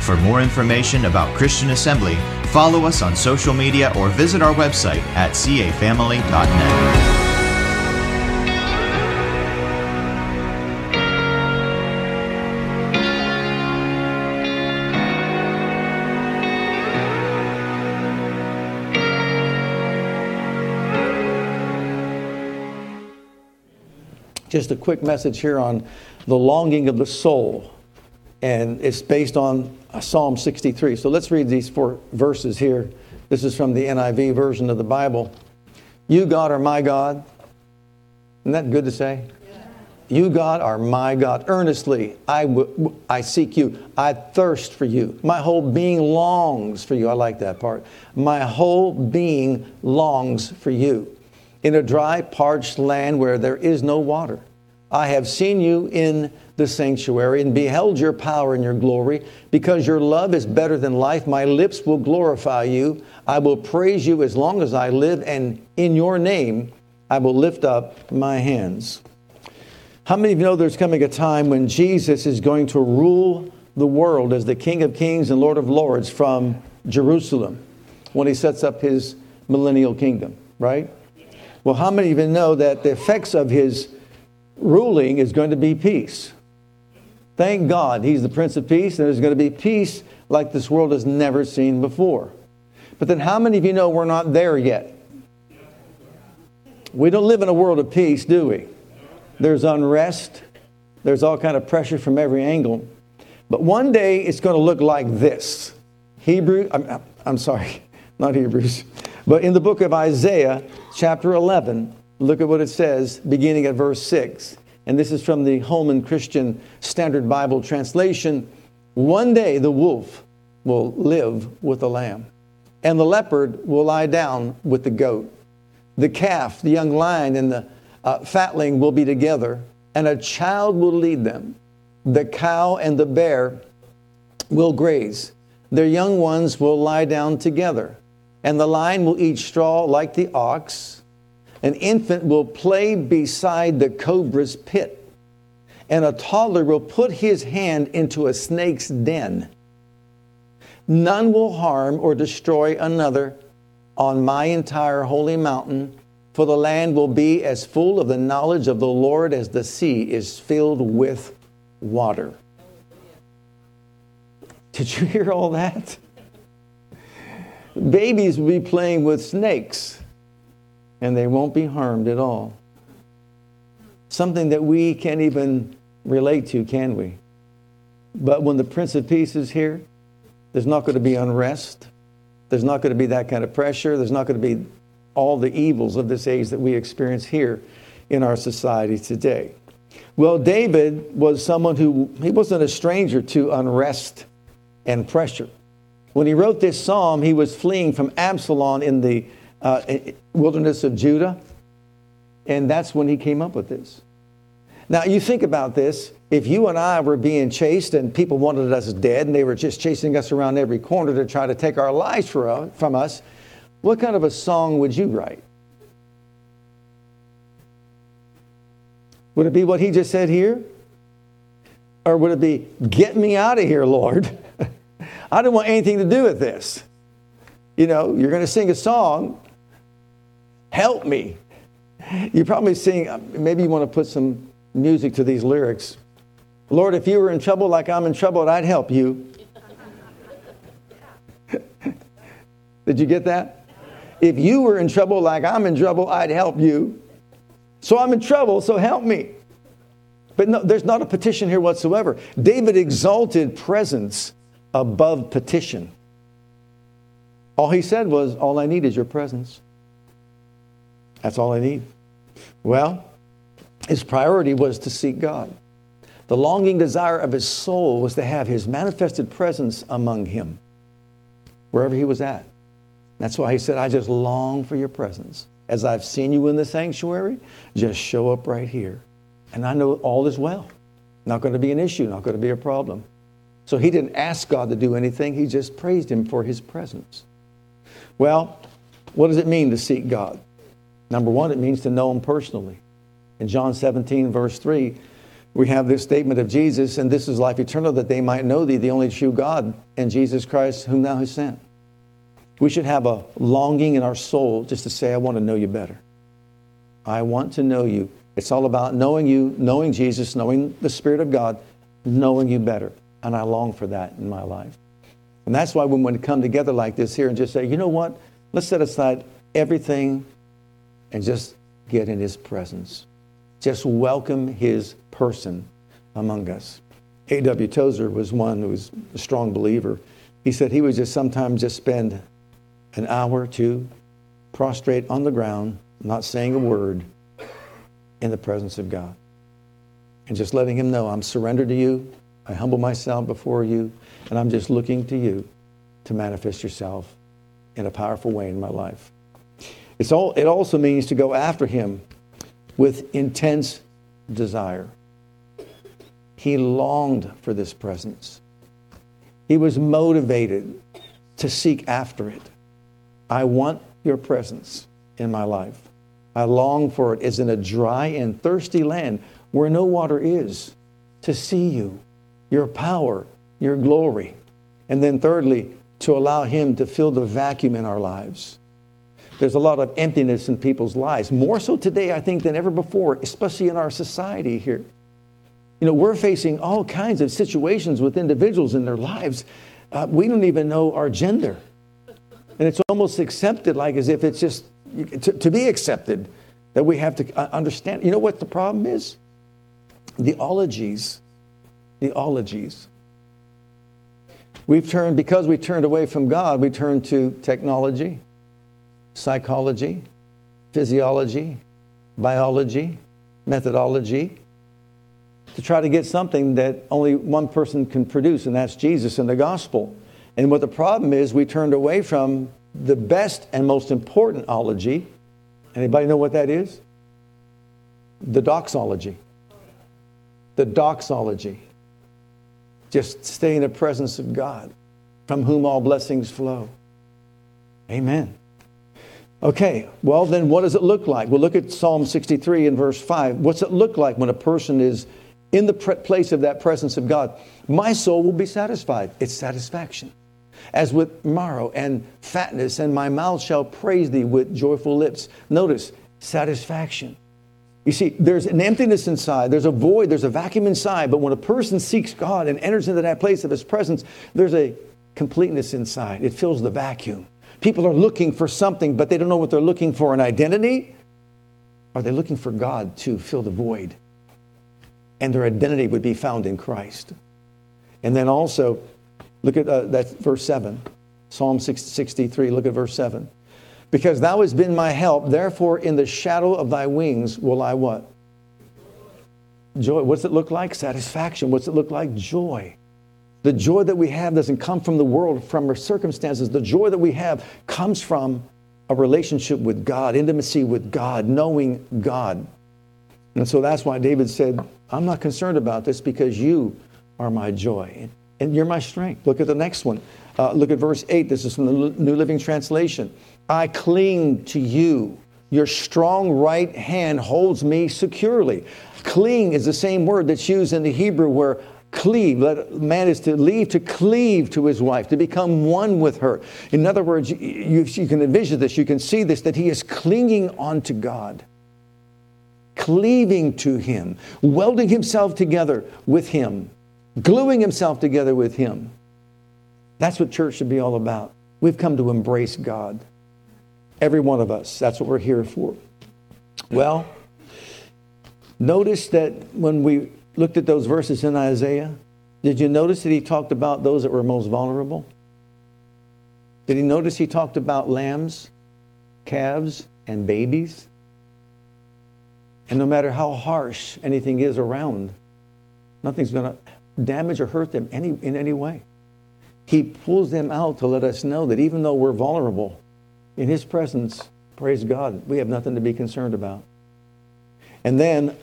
For more information about Christian Assembly, follow us on social media or visit our website at cafamily.net. Just a quick message here on the longing of the soul. And it's based on Uh, Psalm 63. So let's read these four verses here. This is from the NIV version of the Bible. You, God, are my God. Isn't that good to say? You, God, are my God. Earnestly, I, w- I seek you. I thirst for you. My whole being longs for you. I like that part. My whole being longs for you in a dry, parched land where there is no water. I have seen you in the sanctuary and beheld your power and your glory. Because your love is better than life, my lips will glorify you. I will praise you as long as I live, and in your name I will lift up my hands. How many of you know there's coming a time when Jesus is going to rule the world as the King of Kings and Lord of Lords from Jerusalem when he sets up his millennial kingdom, right? Well, how many of you know that the effects of his ruling is going to be peace? Thank God he's the Prince of Peace, and there's going to be peace like this world has never seen before. But then, how many of you know we're not there yet? We don't live in a world of peace, do we? There's unrest, there's all kind of pressure from every angle. But one day it's going to look like this. Hebrew, I'm, I'm sorry, not Hebrews. But in the book of Isaiah, chapter 11, look at what it says, beginning at verse 6. And this is from the Holman Christian Standard Bible translation. One day the wolf will live with the lamb, and the leopard will lie down with the goat. The calf, the young lion, and the uh, fatling will be together, and a child will lead them. The cow and the bear will graze. Their young ones will lie down together and the lion will eat straw like the ox. An infant will play beside the cobra's pit, and a toddler will put his hand into a snake's den. None will harm or destroy another on my entire holy mountain, for the land will be as full of the knowledge of the Lord as the sea is filled with water. Did you hear all that? babies will be playing with snakes and they won't be harmed at all. Something that we can't even relate to, can we? But when the Prince of Peace is here, there's not going to be unrest. There's not going to be that kind of pressure. There's not going to be all the evils of this age that we experience here in our society today. Well, David was someone who, he wasn't a stranger to unrest and pressure. When he wrote this psalm, he was fleeing from Absalom in the uh, wilderness of Judah. And that's when he came up with this. Now, you think about this. If you and I were being chased and people wanted us dead and they were just chasing us around every corner to try to take our lives uh, from us, what kind of a song would you write? Would it be what he just said here? Or would it be, Get me out of here, Lord? I don't want anything to do with this. You know, you're going to sing a song, help me. You're probably seeing, maybe you want to put some music to these lyrics. Lord, if you were in trouble like I'm in trouble, I'd help you. Did you get that? If you were in trouble like I'm in trouble, I'd help you. So I'm in trouble, so help me. But no, there's not a petition here whatsoever. David exalted presence above petition. All he said was, All I need is your presence. That's all I need. Well, his priority was to seek God. The longing desire of his soul was to have his manifested presence among him, wherever he was at. That's why he said, I just long for your presence. as I've seen you in the sanctuary, just show up right here. And I know all is well. Not going to be an issue, not going to be a problem. So he didn't ask God to do anything, he just praised him for his presence. Well, what does it mean to seek God? Number one, it means to know him personally. In John 17, verse 3, we have this statement of Jesus, and this is life eternal, that they might know thee, the only true God, and Jesus Christ, whom thou hast sent. We should have a longing in our soul just to say, I want to know you better. I want to know you. It's all about knowing you, knowing Jesus, knowing the Spirit of God, knowing you better. And I long for that in my life. And that's why when we come together like this here and just say, you know what? Let's set aside everything and just get in His presence. Just welcome His person among us. A.W. Tozer was one who was a strong believer. He said he would just sometimes just spend an hour or two prostrate on the ground, not saying a word, in the presence of God. And just letting Him know, I'm surrendered to you, I humble myself before you, and I'm just looking to you to manifest yourself in a powerful way in my life. It's all, it also means to go after Him with intense desire. He longed for this presence. He was motivated to seek after it. I want your presence in my life. I long for it as in a dry and thirsty land where no water is, to see you, your power, your glory. And then, thirdly, to allow Him to fill the vacuum in our lives. There's a lot of emptiness in people's lives, more so today, I think, than ever before, especially in our society here. You know, we're facing all kinds of situations with individuals in their lives. Uh, we don't even know our gender. And it's almost accepted like as if it's just to, to be accepted that we have to uh, understand. You know what the problem is? The ologies. The ologies. We've turned, because we turned away from God, we turned to technology, psychology, physiology, biology, methodology, to try to get something that only one person can produce, and that's Jesus and the gospel. And what the problem is, we turned away from the best and most important ology. Anybody know what that is? The doxology. The doxology. Just stay in the presence of God, from whom all blessings flow. Amen. Okay, well, then what does it look like? We'll look at Psalm 63 in verse 5. What's it look like when a person is in the place of that presence of God, my soul will be satisfied. It's satisfaction. As with marrow and fatness, and my mouth shall praise thee with joyful lips. Notice, satisfaction. You see, there's an emptiness inside, there's a void, there's a vacuum inside, but when a person seeks God and enters into that place of his presence, there's a completeness inside. It fills the vacuum. People are looking for something, but they don't know what they're looking for an identity. Are they looking for God to fill the void? and their identity would be found in Christ. And then also, look at uh, that verse 7, Psalm 63, look at verse 7. Because thou hast been my help, therefore in the shadow of thy wings will I what? Joy. What's it look like? Satisfaction. What's it look like? Joy. The joy that we have doesn't come from the world, from our circumstances. The joy that we have comes from a relationship with God, intimacy with God, knowing God. And so that's why David said, I'm not concerned about this because you are my joy and you're my strength. Look at the next one. Uh, look at verse 8. This is from the New Living Translation. I cling to you. Your strong right hand holds me securely. Cling is the same word that's used in the Hebrew where cleave, man is to leave to cleave to his wife, to become one with her. In other words, you, you, you can envision this, you can see this, that he is clinging on to God cleaving to Him, welding Himself together with Him, gluing Himself together with Him. That's what church should be all about. We've come to embrace God. Every one of us. That's what we're here for. Well, notice that when we looked at those verses in Isaiah, did you notice that he talked about those that were most vulnerable? Did he notice he talked about lambs, calves, and babies? And no matter how harsh anything is around, nothing's going to damage or hurt them any, in any way. He pulls them out to let us know that even though we're vulnerable, in His presence, Praise God. We have nothing to be concerned about. And then,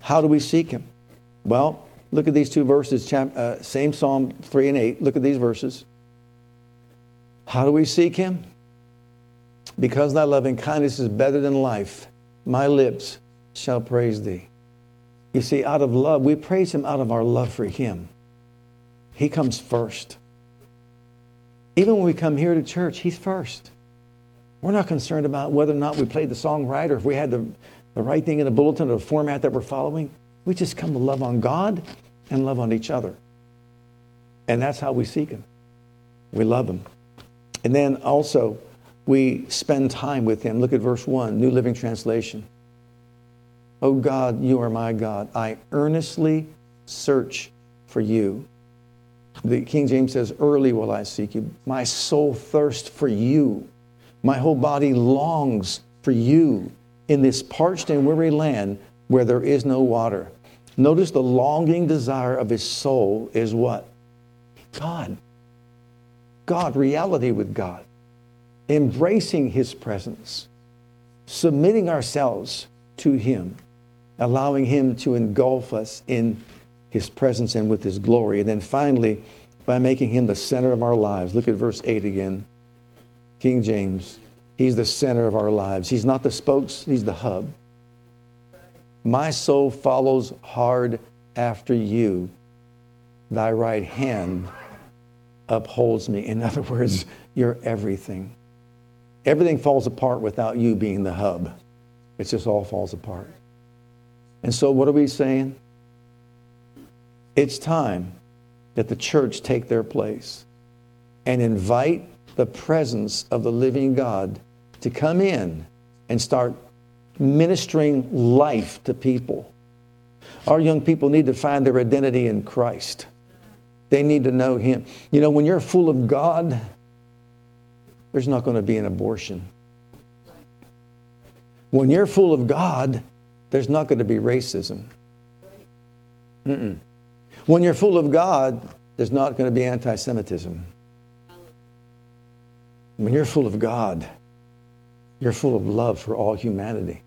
how do we seek Him? Well, look at these two verses, uh, same Psalm 3 and 8. Look at these verses. How do we seek Him? Because thy loving kindness is better than life, my lips shall praise thee. You see, out of love, we praise Him out of our love for Him. He comes first. Even when we come here to church, He's first. We're not concerned about whether or not we played the song right or if we had the, the right thing in the bulletin or the format that we're following. We just come to love on God and love on each other. And that's how we seek Him. We love Him. And then also, we spend time with Him. Look at verse 1, New Living Translation. Oh God, you are my God. I earnestly search for you. The King James says, Early will I seek you. My soul thirsts for you. My whole body longs for you in this parched and weary land where there is no water. Notice the longing desire of his soul is what? God. God, reality with God. Embracing his presence. Submitting ourselves to him. Allowing him to engulf us in his presence and with his glory. And then finally, by making him the center of our lives. Look at verse 8 again. King James. He's the center of our lives. He's not the spokes, he's the hub. My soul follows hard after you. Thy right hand upholds me. In other words, you're everything. Everything falls apart without you being the hub. It just all falls apart. And so, what are we saying? It's time that the church take their place and invite the presence of the living God to come in and start ministering life to people. Our young people need to find their identity in Christ. They need to know Him. You know, when you're full of God, there's not going to be an abortion. When you're full of God, there's not going to be racism. Mm-mm. When you're full of God, there's not going to be anti Semitism. When you're full of God, you're full of love for all humanity.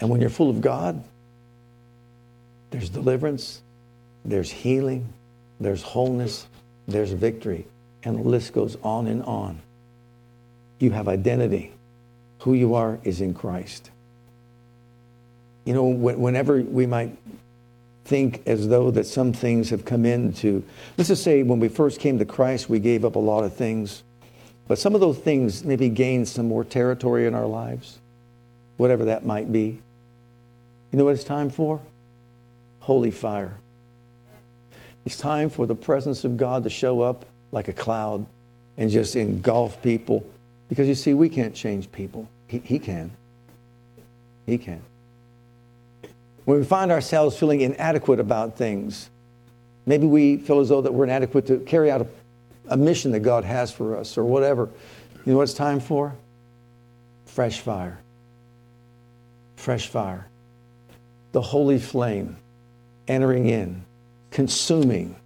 And when you're full of God, there's deliverance, there's healing, there's wholeness, there's victory. And the list goes on and on. You have identity. Who you are is in Christ. You know, whenever we might think as though that some things have come into, let's just say when we first came to Christ, we gave up a lot of things. But some of those things maybe gain some more territory in our lives, whatever that might be. You know what it's time for? Holy fire. It's time for the presence of God to show up like a cloud and just engulf people. Because you see, we can't change people. He, he can. He can. When we find ourselves feeling inadequate about things, maybe we feel as though that we're inadequate to carry out a, a mission that God has for us or whatever. You know what it's time for? Fresh fire. Fresh fire. The holy flame entering in, consuming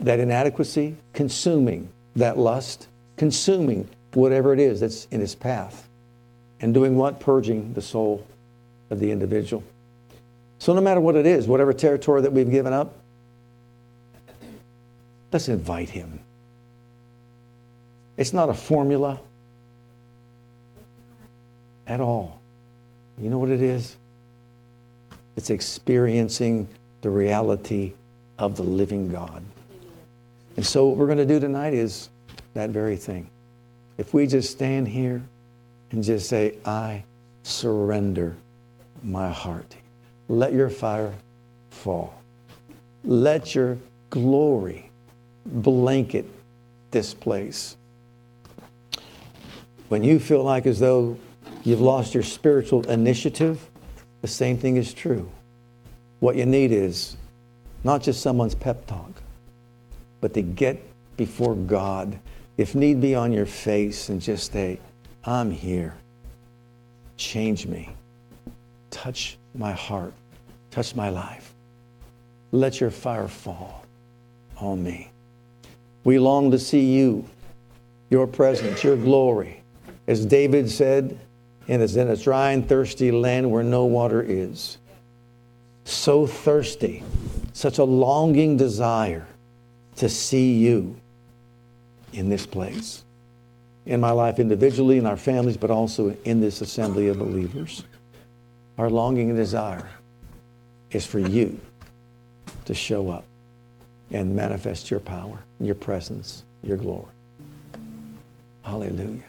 that inadequacy, consuming that lust, consuming whatever it is that's in his path, and doing what? Purging the soul of the individual. So, no matter what it is, whatever territory that we've given up, let's invite Him. It's not a formula at all. You know what it is? It's experiencing the reality of the living God. And so, what we're going to do tonight is that very thing. If we just stand here and just say, I surrender my heart let your fire fall. Let your glory blanket this place. When you feel like as though you've lost your spiritual initiative, the same thing is true. What you need is not just someone's pep talk, but to get before God, if need be on your face, and just say, I'm here. Change me. Touch my heart. Touch my life. Let your fire fall on me. We long to see you, your presence, your glory, As David said, and it's in a dry and thirsty land where no water is. So thirsty, such a longing desire to see you in this place, in my life individually, in our families, but also in this assembly of believers. Our longing and desire is for you to show up and manifest your power, your presence, your glory. Hallelujah.